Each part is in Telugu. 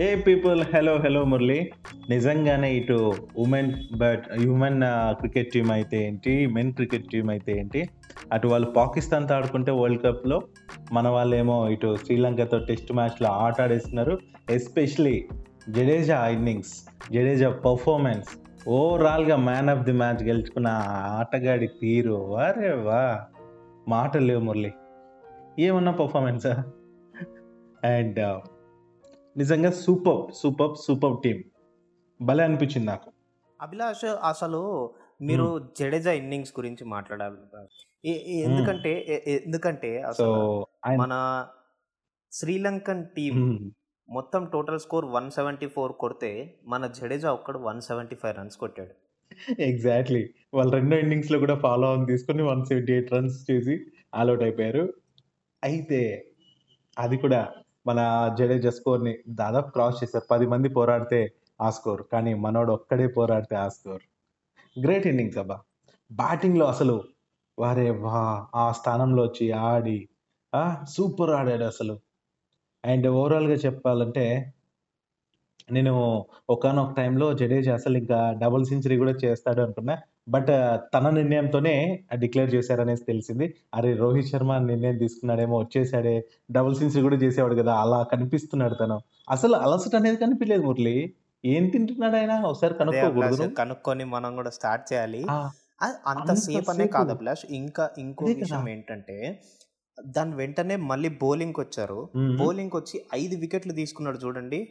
ఏ పీపుల్ హలో హలో మురళి నిజంగానే ఇటు women but women cricket team అయితే ఏంటి? మెన్ క్రికెట్ టీం అయితే ఏంటి? అటు వాళ్ళు పాకిస్తాన్తో ఆడుకుంటే వరల్డ్ కప్లో మన వాళ్ళేమో ఇటు శ్రీలంకతో టెస్ట్ మ్యాచ్లో ఆట ఆడేస్తున్నారు. Especially Jadeja innings Jadeja performance ఓవరాల్గా మ్యాన్ ఆఫ్ ది మ్యాచ్ గెలుచుకున్న ఆటగాడి తీరు వారే వా మాటలు లేవు మురళి. ఏమన్నా పర్ఫార్మెన్సా అండ్ నిజంగా సూపర్ సూపర్ సూపర్ టీం భలే అనిపించింది నాకు. అభిలాష్ అసలు మీరు జడేజా ఇన్నింగ్స్ గురించి మాట్లాడాలి. ఎందుకంటే ఎందుకంటే అసలు మన శ్రీలంకన్ టీం మొత్తం total score one seventy four కొడితే మన జడేజా ఒక్కడు వన్ సెవెంటీ ఫైవ్ రన్స్ కొట్టాడు. ఎగ్జాక్ట్లీ. వాళ్ళు రెండో innings లో కూడా ఫాలో ఆన్ తీసుకొని వన్ సెవెంటీ ఎయిట్ రన్స్ చేసి ఆల్అౌట్ అయిపోయారు. అయితే అది కూడా మన జడేజా స్కోర్ని దాదాపు క్రాస్ చేశారు. పది మంది పోరాడితే ఆ స్కోర్ కానీ మనోడు ఒక్కడే పోరాడితే ఆ స్కోర్ గ్రేట్ ఇన్నింగ్స్ అబ్బా. బ్యాటింగ్లో అసలు వారే వా ఆ స్థానంలో వచ్చి ఆడి సూపర్ ఆడాడు అసలు. అండ్ ఓవరాల్గా చెప్పాలంటే నేను ఒకానొక టైంలో జడేజా అసలు ఇంకా డబుల్ సెంచరీ కూడా చేస్తాడు అనుకున్నా. బట్ తన నిర్ణయంతోనే డిక్లేర్ చేశారనేసి తెలిసింది. అరే రోహిత్ శర్మ నిర్ణయం తీసుకున్నాడేమో వచ్చేసాడే. డబుల్ సెంచరీ కూడా చేసేవాడు కదా అలా కనిపిస్తున్నాడు తను. అసలు అలసట అనేది కనిపించలేదు మురళి. ఏం తింటున్నాడు ఆయన? ఒకసారి కనుక్కోకూడదు కనుక్కొని మనం కూడా స్టార్ట్ చేయాలి. అంత సేపు అనే. కాదు అభిలాష్. ఇంకా ఇంకో. విషయం ఏంటంటే దాని వెంటనే మళ్ళీ బౌలింగ్ వచ్చారు. బౌలింగ్ వచ్చి ఐదు వికెట్లు తీసుకున్నాడు చూడండి.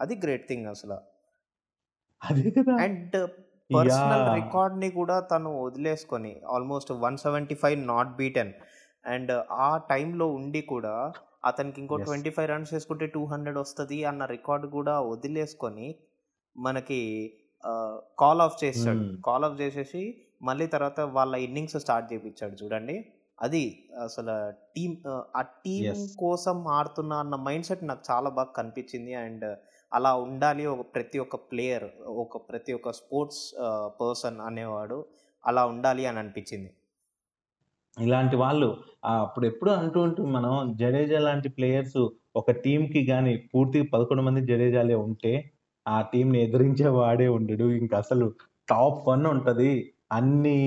అది గ్రేట్ థింగ్ అసలు. And personal yeah. రికార్డ్ని కూడా తను వదిలేసుకొని almost one seventy five not beaten and ఆ టైంలో ఉండి కూడా అతనికి ఇంకో. ట్వంటీ ఫైవ్ రన్స్ వేసుకుంటే టూ హండ్రెడ్ వస్తుంది అన్న రికార్డ్ కూడా వదిలేసుకొని మనకి కాల్ ఆఫ్ చేస్తాడు Hmm. కాల్ ఆఫ్ చేసేసి మళ్ళీ తర్వాత వాళ్ళ ఇన్నింగ్స్ స్టార్ట్ చేయించాడు చూడండి అది అసలు టీం ఆ టీం. కోసం ఆడుతున్నా అన్న మైండ్ సెట్ నాకు చాలా బాగా కనిపించింది అండ్ అలా ఉండాలి ఒక ప్రతి ఒక్క ప్లేయర్ ఒక ప్రతి ఒక్క స్పోర్ట్స్ పర్సన్ అనేవాడు అలా ఉండాలి అని అనిపించింది. ఇలాంటి వాళ్ళు అప్పుడు ఎప్పుడు అంటూ ఉంటుంది మనం జడేజా లాంటి ప్లేయర్స్ ఒక టీంకి కానీ పూర్తిగా పదకొండు మంది జడేజాలే ఉంటే ఆ టీంని ఎదిరించే వాడే ఉండడు. ఇంకా అసలు టాప్ వన్ ఉంటుంది. అన్ని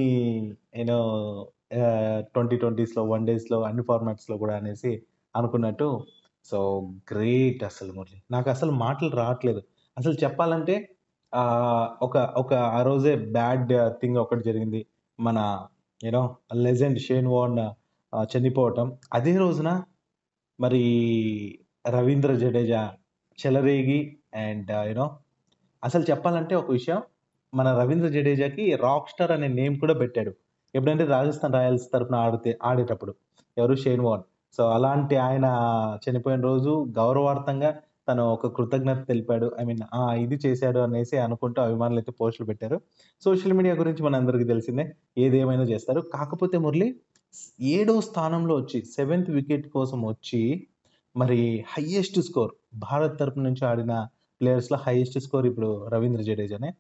ఏనో ట్వంటీ ట్వంటీస్లో వన్ డేస్లో అన్ని ఫార్మాట్స్లో కూడా అనేసి అనుకున్నట్టు సో గ్రేట్ అసలు మురళి. నాకు అసలు మాటలు రావట్లేదు. అసలు చెప్పాలంటే ఒక ఒక ఆ రోజే బ్యాడ్ థింగ్ ఒకటి జరిగింది. మన యూనో లెజెండ్ షేన్ వార్న్ చనిపోవటం. అదే రోజున మరి రవీంద్ర జడేజా చెలరేగి అండ్ యూనో అసలు చెప్పాలంటే ఒక విషయం మన రవీంద్ర జడేజాకి రాక్ స్టార్ అనే నేమ్ కూడా పెట్టాడు. ఎప్పుడంటే రాజస్థాన్ రాయల్స్ తరపున ఆడితే ఆడేటప్పుడు. ఎవరు? Shane Warne. సో అలాంటి ఆయన చనిపోయిన రోజు గౌరవార్థంగా తను ఒక కృతజ్ఞత తెలిపాడు. ఐ మీన్ ఇది చేశాడు అనేసి అనుకుంటూ అభిమానులు అయితే పోస్టులు పెట్టారు. సోషల్ మీడియా గురించి మన అందరికీ తెలిసిందే ఏదేమైనా చేస్తారు. కాకపోతే మురళి ఏడో స్థానంలో వచ్చి సెవెంత్ వికెట్ కోసం వచ్చి మరి హయ్యెస్ట్ స్కోర్ భారత్ తరపు నుంచి ఆడిన ప్లేయర్స్లో హైయెస్ట్ స్కోర్ ఇప్పుడు రవీంద్ర జడేజానే.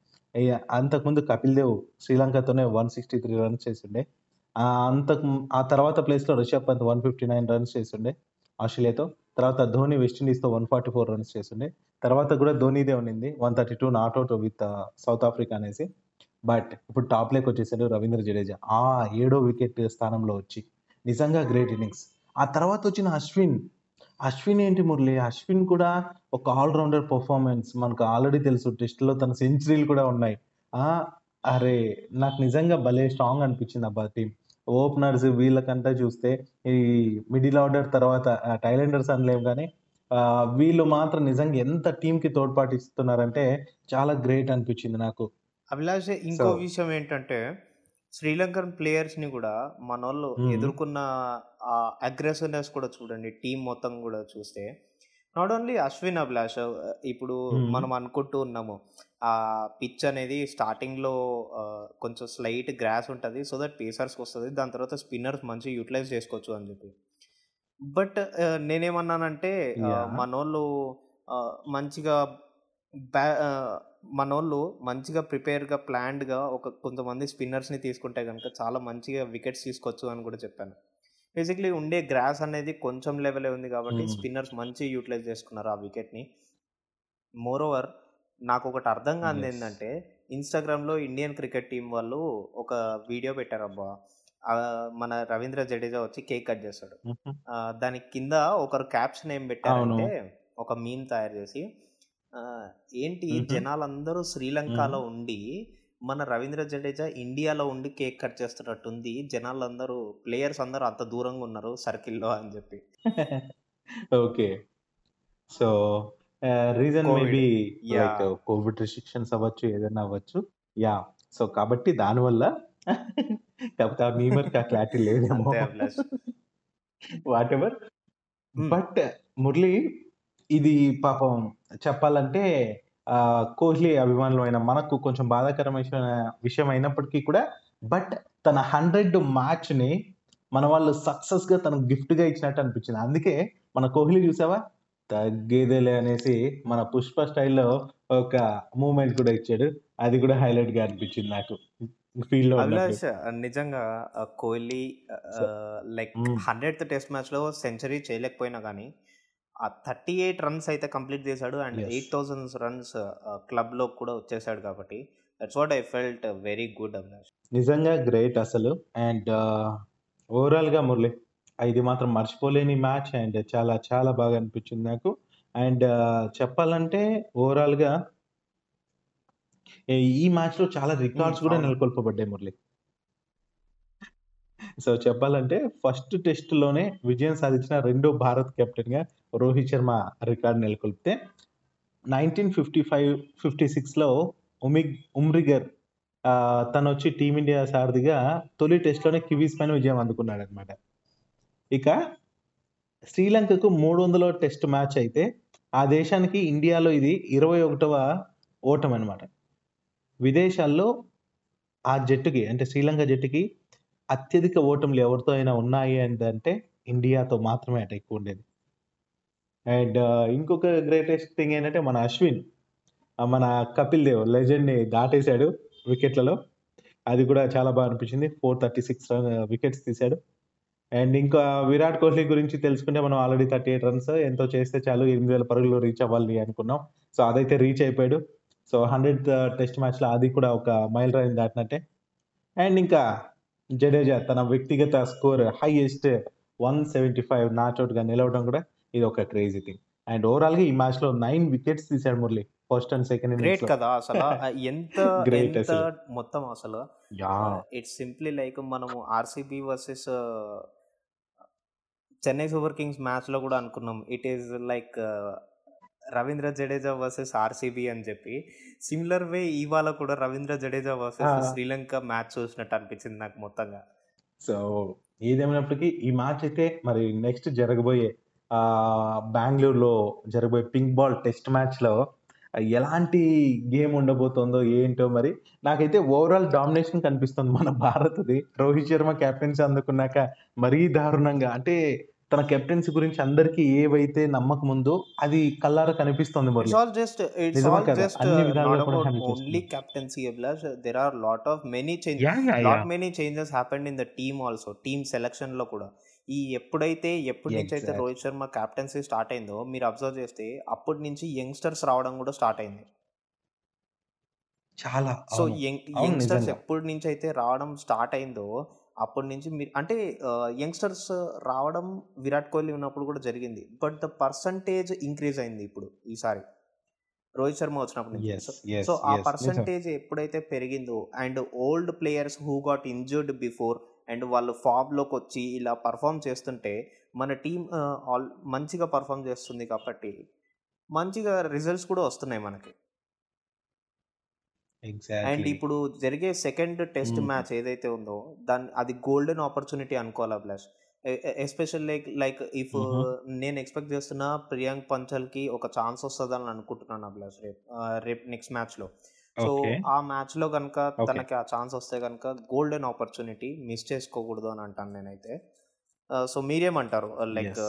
అంతకుముందు కపిల్ దేవ్ శ్రీలంకతోనే వన్ సిక్స్టీ త్రీ రన్స్ చేసిండే. అంతకు ఆ తర్వాత ప్లేస్లో Rishabh Pant one fifty nine runs చేసిండే ఆస్ట్రేలియాతో. తర్వాత ధోని వెస్టిండీస్తో వన్ ఫార్టీ ఫోర్ రన్స్ చేసిండే. తర్వాత కూడా ధోనిదే ఉన్నింది. One thirty two not out with South Africa అనేసి. బట్ ఇప్పుడు టాప్ లేక్ వచ్చేసాడు రవీంద్ర జడేజా. ఆ ఏడో వికెట్ స్థానంలో వచ్చి నిజంగా గ్రేట్ ఇన్నింగ్స్. ఆ తర్వాత వచ్చిన అశ్విన్. అశ్విన్ ఏంటి మురళి? అశ్విన్ కూడా ఒక ఆల్రౌండర్ పర్ఫార్మెన్స్. మనకు ఆల్రెడీ తెలుసు టెస్ట్లో తన సెంచరీలు కూడా ఉన్నాయి. అరే నాకు నిజంగా భలే స్ట్రాంగ్ అనిపించింది అబ్బా టీం ఓపెనర్స్ వీళ్ళకంతా చూస్తే ఈ మిడిల్ ఆర్డర్ తర్వాత టైలెండర్స్ అనలేం కానీ వీళ్ళు మాత్రం నిజంగా ఎంత టీంకి తోడ్పాటు ఇస్తున్నారంటే చాలా గ్రేట్ అనిపించింది నాకు అభిలాష్ ఇంకో విషయం ఏంటంటే శ్రీలంకన్ ప్లేయర్స్ని కూడా మన వాళ్ళు. ఎదుర్కొన్న అగ్రెసివ్నెస్ కూడా చూడండి టీం మొత్తం కూడా చూస్తే నాట్ ఓన్లీ అశ్విన్ అభిలాష్ ఇప్పుడు Hmm. మనం అనుకుంటూ ఉన్నాము ఆ పిచ్ అనేది స్టార్టింగ్లో ఆ, కొంచెం స్లైట్ గ్రాస్ ఉంటుంది సో దట్ పేసర్స్కి వస్తుంది దాని తర్వాత స్పిన్నర్స్ మంచిగా యూటిలైజ్ చేసుకోవచ్చు అని చెప్పి బట్ నేనేమన్నానంటే ఆ, Yeah. మనోళ్ళు మంచిగా బ్యా మనోళ్ళు మంచిగా ప్రిపేర్గా ప్లాన్డ్గా ఒక కొంతమంది స్పిన్నర్స్ని తీసుకుంటే కనుక చాలా మంచిగా వికెట్స్ తీసుకోవచ్చు అని కూడా చెప్పాను బేసిక్లీ ఉండే గ్రాస్ అనేది కొంచెం లెవెలే ఉంది కాబట్టి. స్పిన్నర్స్ మంచి యూటిలైజ్ చేసుకున్నారు ఆ వికెట్ని మోరోవర్ నాకొకటి అర్థం కానిది. ఏందంటే, ఇన్‌స్టాగ్రామ్‌లో ఇండియన్ క్రికెట్ టీమ్ వాళ్ళు ఒక వీడియో పెట్టారబ్బా! మన రవీంద్ర జడేజా వచ్చి కేక్ కట్ చేస్తాడు. దానికి కింద ఒకరు క్యాప్షన్ ఏం. పెట్టారంటే, ఒక మీమ్ తయారు చేసి ఏంటి. జనాలందరూ. శ్రీలంకలో ఉండి, మన రవీంద్ర జడేజా ఇండియాలో ఉండి కేక్ కట్ చేస్తున్నట్టుంది. జనాలందరూ ప్లేయర్స్ అందరూ అంత దూరంగా ఉన్నారు సర్కిల్‌లో అని చెప్పి. Okay. So, reason. Maybe like! COVID restrictions అవ్వచ్చు, ఏదైనా అవ్వచ్చు. యాహ్! సో, కాబట్టి దానివల్ల కాకపోతే ఆ మీమర్‌కి ఆ క్లారిటీ లేదేమో. Abhilash. Whatever. Hmm. But Murali ఇది పాపం చెప్పాలంటే కోహ్లీ అభిమానులమైన మనకు కొంచెం బాధాకరమైన విషయం అయినప్పటికీ కూడా బట్ తన 100 మ్యాచ్‌ని మన వాళ్ళు సక్సెస్‌గా తనకు గిఫ్ట్‌గా ఇచ్చినట్టు అనిపించింది. అందుకే మన కోహ్లీ చూసావా? తగ్గేదేలే అనేసి మన 'పుష్ప' స్టైల్‌లో ఒక మూవ్‌మెంట్ కూడా ఇచ్చాడు. అది కూడా హైలైట్‌గా అనిపించింది నాకు. అభిలాష్ నిజంగా కోహ్లీ లైక్. 100థ్ టెస్ట్ మ్యాచ్‌లో సెంచరీ చేయలేకపోయినా గానీ, ఆ 38 రన్స్ అయితే కంప్లీట్ చేశాడు. And yes. 8000 రన్స్ క్లబ్‌లో కూడా వచ్చేసాడు కాబట్టి that's what I felt very good Abhilash. నిజంగా గ్రేట్ అసలు. అండ్ ఓవరాల్‌గా మురళి ఇది మాత్రం మర్చిపోలేని మ్యాచ్ అండ్ చాలా చాలా బాగా అనిపించింది నాకు. అండ్ చెప్పాలంటే ఓవరాల్‌గా ఈ మ్యాచ్‌లో చాలా. రికార్డ్స్ కూడా అవును. నెలకొల్పబడ్డాయి మురళి. సో, చెప్పాలంటే ఫస్ట్ టెస్ట్‌లోనే విజయం సాధించిన రెండో భారత్ కెప్టెన్‌గా రోహిత్ శర్మ రికార్డ్ నెలకొల్పితే 1955, 56లో ఉమిగ్ ఉమ్రిగర్ తను తనొచ్చి టీమిండియా సారథిగా తొలి టెస్ట్‌లోనే కివీస్ పైన విజయం అందుకున్నాడన్నమాట. ఇక శ్రీలంకకు 300వ టెస్ట్ మ్యాచ్ అయితే ఆ దేశానికి ఇండియాలో ఇది ఇరవై ఒకటవ ఓటం అనమాట విదేశాల్లో ఆ జట్టుకి అంటే శ్రీలంక జట్టుకి అత్యధిక ఓటములు ఎవరితో అయినా ఉన్నాయి అంటే ఇండియాతో మాత్రమే అట ఎక్కువుండేది. అండ్ ఇంకొక గ్రేటెస్ట్ థింగ్ ఏంటంటే మన అశ్విన్ మన కపిల్ దేవ్ లెజెండ్‌ని దాటేసాడు వికెట్లలో. అది కూడా చాలా బాగా అనిపించింది. 436 రన్ వికెట్స్ తీశాడు. అండ్ ఇంకా విరాట్ కోహ్లీ గురించి తెలుసుకుంటే మనం ఆల్రెడీ 38 రన్స్ ఎంతో చేస్తే చాలు 8000 పరుగులు రీచ్ అవ్వాలి అనుకున్నాం. సో, అదైతే రీచ్ అయిపోయాడు. సో, 100థ్ టెస్ట్ మ్యాచ్‌లో అది కూడా ఒక మైలురాయిని దాటినట్టే. అండ్ ఇంకా జడేజా తన వ్యక్తిగత స్కోర్ హైయెస్ట్ 175 నాట్ ఔట్‌గా నిలవడం కూడా ఇది ఒక క్రేజీ థింగ్. అండ్ ఓవరాల్‌గా ఈ మ్యాచ్‌లో 9 వికెట్స్ తీశాడు Murali. First and second great. కదా! అసల ఎంత గ్రేట్. మొత్తం అసలు ఇట్స్ సింప్లీ లైక్ మనము RCB versus Chennai Super Kings మ్యాచ్‌లో కూడా అనుకున్నాం. It is like Ravindra Jadeja versus RCB అని చెప్పి. సిమిలర్ వే ఇవాళ కూడా రవీంద్ర జడేజా! వర్సెస్ శ్రీలంక మ్యాచ్ చూసినట్టు అనిపించింది నాకు మొత్తంగా. సో, ఏదేమైనప్పటికీ ఈ మ్యాచ్ అయితే మరి నెక్స్ట్ జరగబోయే బెంగుళూరులో జరగబోయే పింక్ బాల్ టెస్ట్ మ్యాచ్‌లో ఎలాంటి గేమ్ ఉండబోతుందో ఏంటో మరి. నాకైతే ఓవరాల్ డామినేషన్ కనిపిస్తుంది మన భారత్‌ది. రోహిత్ శర్మ కెప్టెన్సీ అందుకున్నాక మరీ దారుణంగా అంటే తన కెప్టెన్సీ గురించి అందరికీ ఏవైతే నమ్మకం ఉందో అది కళ్ళారా కనిపిస్తుంది. All just it's all? Just only. Captaincy Abhilash. There are lot of many change yeah! Yeah! Lot! Many changes happened in the team also. Team సెలక్షన్‌లో కూడా. ఈ ఎప్పుడైతే ఎప్పటి నుంచైతే exactly. Rohit Sharma captaincy start అయిందో మీరు అబ్జర్వ్ చేస్తే అప్పటి నుంచి యంగ్‌స్టర్స్ రావడం కూడా స్టార్ట్ అయింది. చాలా. సో. యంగ్‌స్టర్స్. ఎప్పటి నుంచైతే రావడం స్టార్ట్ అయిందో అప్పటి నుంచి మీరు అంటే యంగ్‌స్టర్స్ రావడం విరాట్ కోహ్లీ ఉన్నప్పుడు కూడా జరిగింది. బట్ ద పర్సెంటేజ్ ఇంక్రీజ్ అయింది ఇప్పుడు ఈసారి. రోహిత్ శర్మ వచ్చినప్పటి నుంచి. యెస్. సో, ఆ. పర్సెంటేజ్ ఎప్పుడైతే పెరిగిందో and old players who got injured before and వాళ్ళు ఫామ్‌లోకొచ్చి ఇలా పెర్ఫార్మ్ చేస్తుంటే మన ఆహ్, ఆల్ మంచిగా పెర్ఫార్మ్ చేస్తుంది కాబట్టి మంచిగా రిజల్ట్స్ కూడా వస్తున్నాయి మనకి. అండ్. ఇప్పుడు జరిగే సెకండ్ టెస్ట్ హ్మ్. మ్యాచ్ ఏదైతే ఉందో దాన్ని అది గోల్డెన్ ఆపర్చునిటీ అనుకోవాలి Abhilash. Special like like if. నేను ఎక్స్‌పెక్ట్ చేస్తున్నా ప్రియాంక్ పంచల్‌కి ఒక ఛాన్స్ వస్తదని అనుకుంటున్నాను అభిలాష్ రేపు రేపు నెక్స్ట్ మ్యాచ్‌లో. So, okay. ఆ మ్యాచ్‌లో గనుక ఓకే. తనకి ఆ ఛాన్స్ వస్తే గనుక గోల్డెన్ ఆపర్చునిటీ మిస్ చేసుకోకూడదు అని అంటాను నేనైతే. సో, మీరేమంటారు? Like.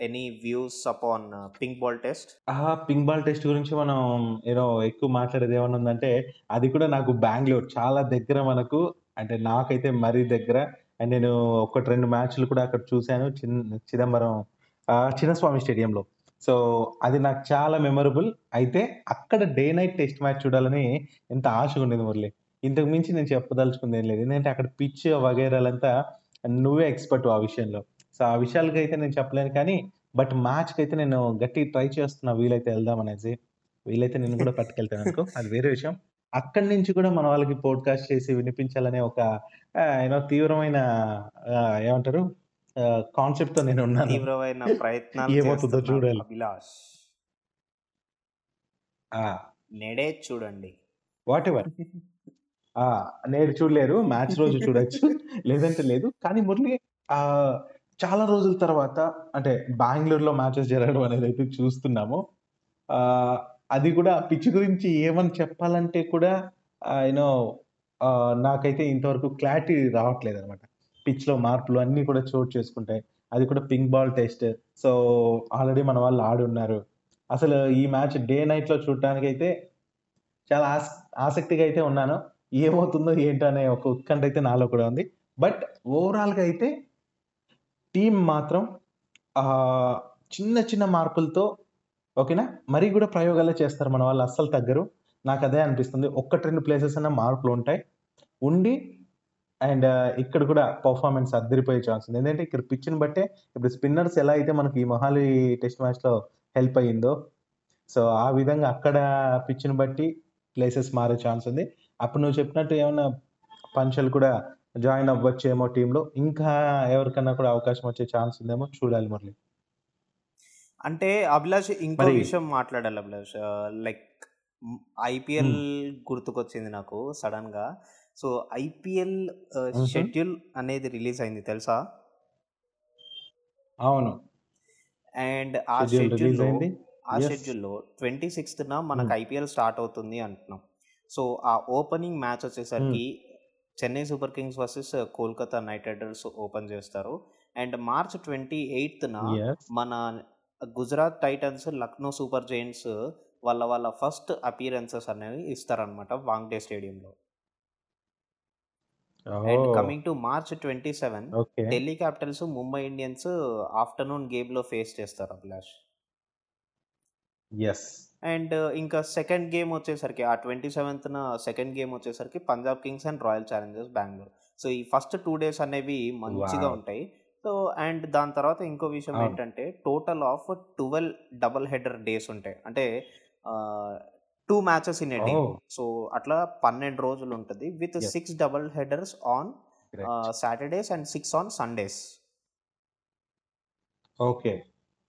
Any views upon pink ball test? ఆ! పింక్ బాల్ టెస్ట్ గురించి మనం ఏదో ఎక్కువ మాట్లాడేది ఏమన్నా ఉందంటే అది కూడా నాకు బెంగళూరు చాలా దగ్గర మనకు. అంటే నాకైతే మరీ దగ్గర. అండ్ నేను ఒకటి రెండు మ్యాచ్‌లు కూడా అక్కడ చూశాను చిన్ చిదంబరం చిన్నస్వామి స్టేడియంలో. సో, అది నాకు చాలా మెమరబుల్. అయితే అక్కడ డే నైట్ టెస్ట్ మ్యాచ్ చూడాలని ఎంత ఆశగా ఉండేది మురళి. ఇంతకు మించి నేను చెప్పదలుచుకుందేం లేదు. ఎందుకంటే అక్కడ పిచ్ వగైరాలంతా నువ్వే ఎక్స్‌పర్ట్ ఆ విషయంలో. సో, ఆ విషయాలకైతే నేను చెప్పలేను కానీ, బట్ మ్యాచ్‌కైతే నేను గట్టిగా ట్రై చేస్తున్నా వీలైతే ఎళ్దామనేసి. వీలైతే నిన్ను కూడా పట్టుకెళ్తాననుకో అది వేరే విషయం. అక్కడి నుంచి కూడా మన వాళ్ళకి పోడ్‌కాస్ట్ చేసి వినిపించాలనే ఒక నో తీవ్రమైన ఏమంటారు ఆహ్, కాన్సెప్ట్‌తో నేనున్నాను. తీవ్రమైన ప్రయత్నాలు ఏమవుతుందో చూడాలి. అభిలాష్. ఆ! నేడే చూడండి. వాటెవర్. ఆ! నేడు చూడలేరు. మ్యాచ్ రోజు చూడొచ్చు. లేదంటే లేదు. కానీ మురళి చాలా రోజుల తర్వాత అంటే బెంగళూరులో మ్యాచెస్ జరగడం అనేది అయితే చూస్తున్నాము. అది కూడా పిచ్ గురించి ఏమని చెప్పాలంటే కూడా యూనో నాకైతే ఇంతవరకు క్లారిటీ రావట్లేదనమాట. పిచ్‌లో మార్పులు అన్నీ కూడా చోటు చేసుకుంటాయి. అది కూడా pink ball test. So, already మన వాళ్ళు ఆడున్నారు. అసలు ఈ మ్యాచ్ డే నైట్‌లో చూడటానికైతే చాలా ఆస్ ఆసక్తిగా అయితే ఉన్నాను. ఏమవుతుందో ఏంటో అనే ఒక ఉత్కంఠ అయితే నాలో కూడా ఉంది. బట్ ఓవరాల్‌గా అయితే టీం మాత్రం చిన్న చిన్న మార్పులతో ఓకేనా? మరీ కూడా ప్రయోగాలే చేస్తారు మన వాళ్ళు అస్సలు తగ్గరు. నాకు అదే అనిపిస్తుంది. 1, 2 ప్లేసెస్ మార్పులు ఉంటాయి ఉండి అండ్ ఇక్కడ కూడా పర్ఫార్మెన్స్ అద్దరిపోయే ఛాన్స్ ఉంది. ఎందుకంటే ఇక్కడ పిచ్‌ని బట్టే ఇప్పుడు స్పిన్నర్స్ ఎలా అయితే మనకి ఈ మొహాలి టెస్ట్ మ్యాచ్‌లో హెల్ప్ అయ్యిందో, సో, ఆ విధంగా అక్కడ పిచ్‌ని బట్టి ప్లేసెస్ మారే ఛాన్స్ ఉంది. అప్పుడు నువ్వు చెప్పినట్టు ఏమైనా పంచలు కూడా జాయిన్ అవ్వచ్చేమో టీమ్‌లో. ఇంకా ఎవరికన్నా కూడా అవకాశం వచ్చే ఛాన్స్ ఉందేమో చూడాలి మురళి. అంటే అభిలాష్ ఇంకో విషయం మాట్లాడాలి అభిలాష్. Like IPL. గుర్తుకొచ్చింది నాకు సడెన్‌గా. So, IPL. షెడ్యూల్ అనేది రిలీజ్ అయింది తెలుసా? అవును. అండ్ ఆ షెడ్యూల్ షెడ్యూల్‌లో. ఆ. షెడ్యూల్‌లో 26న మనకు హ్మ్. ఐపీఎల్ స్టార్ట్ అవుతుంది అంటున్నాం. సో, ఆ ఓపెనింగ్ మ్యాచ్. వచ్చేసరికి Chennai Super Kings versus Kolkata Knight Riders open చేస్తారు. అండ్ మార్చ్ 28న యెస్. మన Gujarat Titans, Lucknow Super Giants వాళ్ళ వాళ్ళ ఫస్ట్ అపియరెన్సెస్ అనేవి ఇస్తారనమాట వాంగ్డే స్టేడియంలో. And! Coming to March 27 okay. Delhi Capitals, Mumbai Indians afternoon గేమ్‌లో ఫేస్ చేస్తారు అభిలాష్. యెస్. అండ్ ఇంకా సెకండ్ గేమ్ వచ్చేసరికి ఆ 27న సెకండ్ గేమ్ వచ్చేసరికి Punjab Kings and Royal Challengers Bengaluru. So, ఈ ఫస్ట్ 2 డేస్ అనేవి మంచిగా! ఉంటాయి. సో, అండ్ దాని తర్వాత ఇంకో విషయం. ఏంటంటే total of 12 double header days ఉంటాయి. అంటే 2 matches in a day. Oh! So, అట్లా 12 రోజులు ఉంటది. With. 6 double headers on Saturdays and 6 on Sundays. Okay.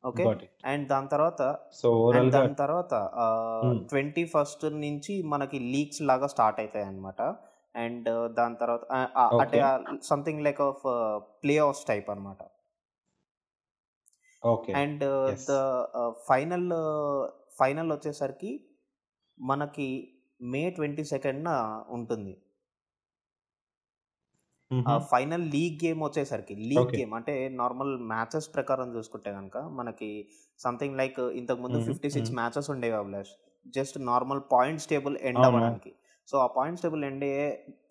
Okay. And దాని తర్వాత సో, అండ్ ఓవరాల్‌గా దాని తర్వాత హ్మ్. 21 నుంచి మనకి లీగ్స్ లాగా స్టార్ట్ అయితాయన్నమాట. అండ్ దాని తర్వాత అంటే something like of playoffs type అన్నమాట. Okay. And. The final final వచ్చేసరికి మనకి మే 22న ఉంటుంది. ఫైనల్ లీగ్ గేమ్ వచ్చేసరికి లీగ్. గేమ్ అంటే నార్మల్ మ్యాచెస్ ప్రకారం చూసుకుంటే గనక మనకి సంథింగ్ లైక్ ఇంతకుముందు హ్మ్. 56 హ్మ్. మ్యాచెస్ ఉండేవి Abhilash. Just normal points table end. అవ్వడానికి. సో, ఆ పాయింట్స్ టేబుల్ ఎండ్ అయ్యే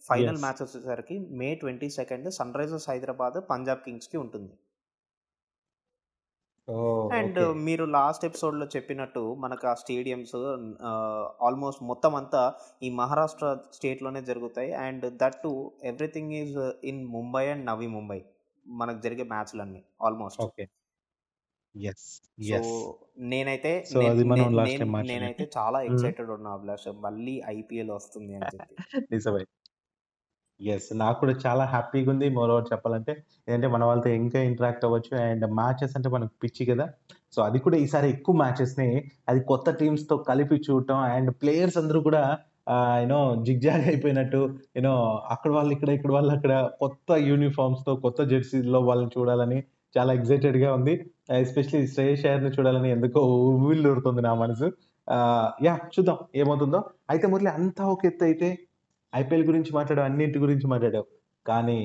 ఫైనల్. మ్యాచ్ వచ్చేసరికి మే 22 సన్‌రైజర్స్ హైదరాబాద్, పంజాబ్ కింగ్స్‌కి ఉంటుంది. ఓహ్! అండ్. మీరు లాస్ట్ ఎపిసోడ్‌లో చెప్పినట్టు మనకు ఆ స్టేడియమ్స్ ఆహ్, ఆల్మోస్ట్ మొత్తం అంతా ఈ మహారాష్ట్ర స్టేట్‌లోనే జరుగుతాయి. And that too everything is in Mumbai and Navi Mumbai. మనకు జరిగే మ్యాచ్‌లన్నీ ఆల్మోస్ట్. ఓకే. సో. నేనైతే నేనైతే. చాలా. ఎక్సైటెడ్ ఉన్నా అభిలాష్. మళ్ళీ ఐపీఎల్ వస్తుంది అని చెప్పి. Yes yes. నాకు కూడా చాలా హ్యాపీగా ఉంది మోరోవర్ చెప్పాలంటే. ఏంటంటే మన వాళ్ళతో ఇంకా ఇంటరాక్ట్ అవ్వచ్చు. అండ్ మ్యాచెస్ అంటే మనకు పిచ్చి కదా! సో, అది కూడా ఈసారి ఎక్కువ మ్యాచెస్‌ని అది కొత్త టీమ్స్‌తో కలిపి చూడటం అండ్ ప్లేయర్స్ అందరూ కూడా ఆహ్, యూ నో జిగ్‌జాగ్ అయిపోయినట్టు యూ నో అక్కడ వాళ్ళు ఇక్కడ, ఇక్కడ వాళ్ళు అక్కడ కొత్త యూనిఫార్మ్స్‌తో కొత్త జెర్సీల్లో వాళ్ళని చూడాలని చాలా ఎక్సైటెడ్‌గా ఉంది. ఎస్పెషల్లీ శ్రేయస్ అయ్యర్‌ని చూడాలని ఎందుకో ఉవ్విళ్ళూరుతుంది నా మనసు. ఆహ్, యాహ్! చూద్దాం ఏమవుతుందో. అయితే మురళి అంతా ఒక ఎత్తయితే ఐపీఎల్ గురించి మాట్లాడావు. అన్నింటి గురించి మాట్లాడావు. కానీ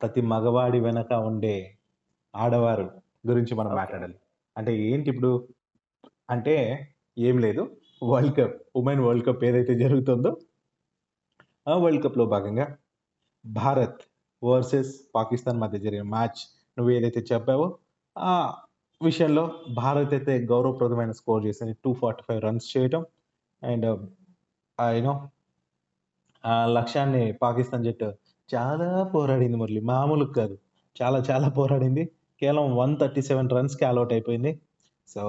ప్రతి మగవాడి వెనక ఉండే ఆడవారు గురించి మనం. మాట్లాడాలి. అంటే ఏంటి ఇప్పుడు? అంటే ఏం లేదు. World cup women world cup ఏదైతే జరుగుతుందో ఆ వరల్డ్ కప్‌లో భాగంగా భారత్ వర్సెస్ పాకిస్తాన్ మధ్య జరిగిన మ్యాచ్ నువ్వేదైతే చెప్పావో ఆ విషయంలో భారత్ అయితే గౌరవప్రదమైన స్కోర్ చేసింది. 245 రన్స్ చేయటం అండ్ ఆహ్, యూ నో ఆ లక్ష్యాన్ని పాకిస్తాన్ జట్టు చాలా పోరాడింది మురళి. మామూలుగా కాదు. చాలా చాలా పోరాడింది. కేవలం 137 రన్స్‌కి ఆల్ అయిపోయింది. సో,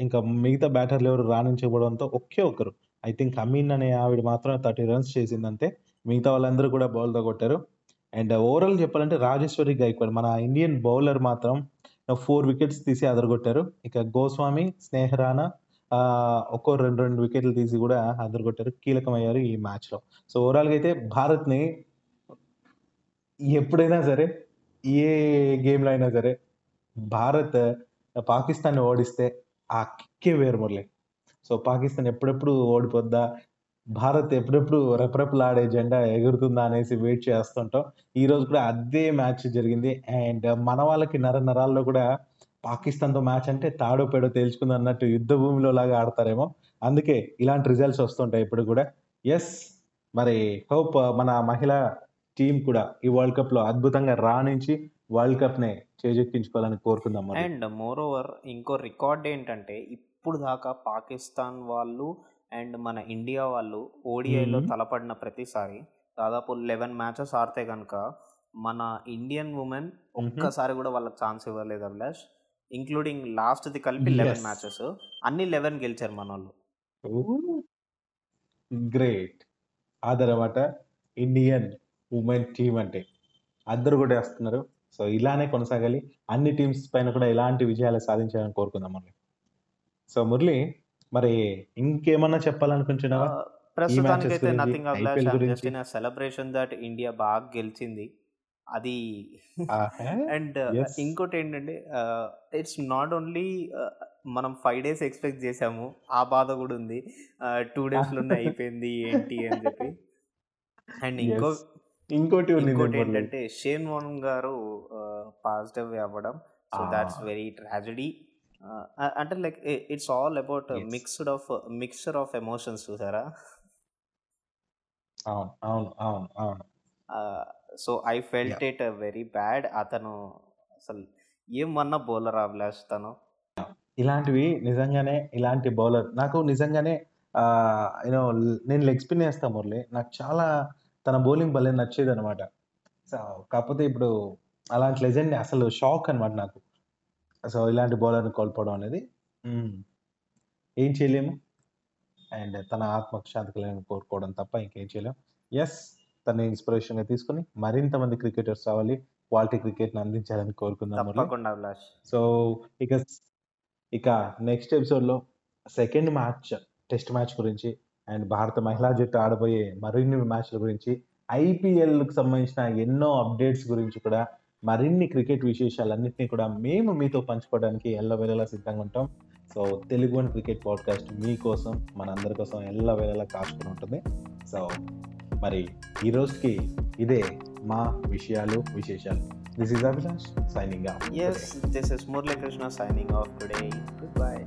ఇంకా మిగతా బ్యాటర్లు ఎవరు రాణించకపోవడంతో ఒకే ఒక్కరు ఐ థింక్ అమీన్ అనే ఆవిడ మాత్రమే 30 రన్స్ చేసిందంటే మిగతా వాళ్ళందరూ కూడా బౌల్‌తో కొట్టారు. అండ్ ఓవరాల్ చెప్పాలంటే రాజేశ్వరి గైక్వాడ్ మన ఇండియన్ బౌలర్ మాత్రం ఫోర్ వికెట్స్ తీసి అదరగొట్టారు. ఇక గోస్వామి, స్నేహరాణ ఒక్కో 2, 2 వికెట్లు తీసి కూడా అదరగొట్టారు. కీలకమయ్యారు ఈ మ్యాచ్‌లో. సో, ఓవరాల్‌గా అయితే భారత్‌ని ఎప్పుడైనా సరే, ఏ గేమ్‌లో అయినా సరే భారత్ పాకిస్తాన్‌ని ఓడిస్తే ఆ కిక్కే వేరు మురళి. సో, పాకిస్తాన్ ఎప్పుడెప్పుడు ఓడిపోద్దా? భారత్ ఎప్పుడెప్పుడు రెపరెపలాడే జెండా ఎగురుతుందా అనేసి వెయిట్ చేస్తుంటాం. ఈరోజు కూడా అదే మ్యాచ్ జరిగింది. అండ్ మన వాళ్ళకి నర నరాల్లో కూడా పాకిస్తాన్‌తో మ్యాచ్ అంటే తాడో పేడో తేల్చుకుందాం అన్నట్టు యుద్ధ భూమిలో లాగా ఆడతారేమో. అందుకే ఇలాంటి రిజల్ట్స్ వస్తుంటాయి ఇప్పుడు కూడా. యెస్ మరి హోప్ మన మహిళా టీమ్ కూడా ఈ వరల్డ్ కప్‌లో అద్భుతంగా రాణించి వరల్డ్ కప్‌ని చేజెక్కించుకోవాలని కోరుకుందాం. అండ్ మోర్ ఓవర్ ఇంకో రికార్డ్ ఏంటంటే ఇప్పుడు దాకా పాకిస్తాన్ వాళ్ళు అండ్ మన ఇండియా వాళ్ళు ఓడిఐలో. తలపడిన ప్రతిసారి దాదాపు 11 మ్యాచెస్ ఆడితే గనుక మన ఇండియన్ హుహు. ఒక్కసారి కూడా వాళ్ళకి ఛాన్స్ ఇవ్వలేదు అభిలాష్. ఇంక్లూడింగ్ లాస్ట్‌ది కలిపి 11 యెస్. మ్యాచెస్. అన్ని 11 గెలిచారు మనోళ్ళు. ఓహ్! గ్రేట్. అదనమాట ఇండియన్ వుమెన్ టీమ్ అంటే. అద్దరు కొట్టేస్తున్నారు. సో, ఇలానే కొనసాగాలి. అన్ని టీమ్స్ పైన కూడా ఇలాంటి విజయాలు సాధించాలని కోరుకుందాం మురళి. సో, మురళి మరి ఇంకేమన్నా చెప్పాలనుకుంటున్నావా? ప్రస్తుతానికైతే నథింగ్ సెలబ్రేషన్ థట్ ఇండియా బాగా గెలిచింది. అది ఆహా! అండ్. ఇంకోటేంటంటే ఆహ్, ఇట్స్ నాట్ ఓన్లీ మనం 5 డేస్ ఎక్స్‌పెక్ట్ చేసాము. ఆ బాధ కూడా ఉంది. ఆహ్, 2 డేస్‌లోనే అయిపోయింది ఏంటి అని చెప్పి. అండ్ ఇంకో. ఇంకోటి మురళి. ఇంకోటేంటంటే షేన్ వార్న్ గారు పాస్డ్ అవే అవ్వడం. సో, థాట్స్ ఆ! Very tragedy. అంటే like it's all about. Mixed of mixture of emotions చూసారా? అవును. అవును. అవును. అవును. So, I felt! It very bad. అతను అసలు ఏమన్నా బౌలర్ అభిలాష్ తను. ఇలాంటివి నిజంగానే ఇలాంటి బౌలర్ నాకు నిజంగానే ఆహ్, యూ నో నేను లెగ్ స్పిన్ ఏస్తా మురళి. నాకు చాలా తన బౌలింగ్ భలే నచ్చేదనమాట. సో, కాకపోతే ఇప్పుడు అలాంటి లెజెండ్‌ని అసలు షాక్ అనమాట నాకు. సో, ఇలాంటి బౌలర్‌ని కోల్పోవడం అనేది. ఏం చేయలేము. అండ్ తన ఆత్మకు శాంతి కలగాలని కోరుకోవడం తప్ప ఇంకేం చేయలేం. యెస్. తనని ఇన్‌స్పిరేషన్‌గా తీసుకొని మరింత మంది క్రికెటర్స్ రావాలి. క్వాలిటీ క్రికెట్‌ని అందించాలని కోరుకుందాం. సో, ఇక ఇక నెక్స్ట్ ఎపిసోడ్‌లో సెకండ్ మ్యాచ్ టెస్ట్ మ్యాచ్ గురించి అండ్ భారత మహిళా జట్టు ఆడబోయే మరిన్ని మ్యాచ్‌ల గురించి, ఐపీఎల్‌కి సంబంధించిన ఎన్నో అప్డేట్స్ గురించి కూడా మరిన్ని క్రికెట్ విశేషాలన్నిటిని కూడా మేము మీతో పంచుకోవడానికి ఎల్లవేళలా సిద్ధంగా ఉంటాం. So, Telugu one cricket podcast మీకోసం మనందరి కోసం ఎల్లవేళలా కాచుకొని ఉంటుంది. సో, మరి ఈ రోజుకి ఇదే మా విషయాలు విశేషాలు. This is Abhilash signing off as this is Murali signing off today goodbye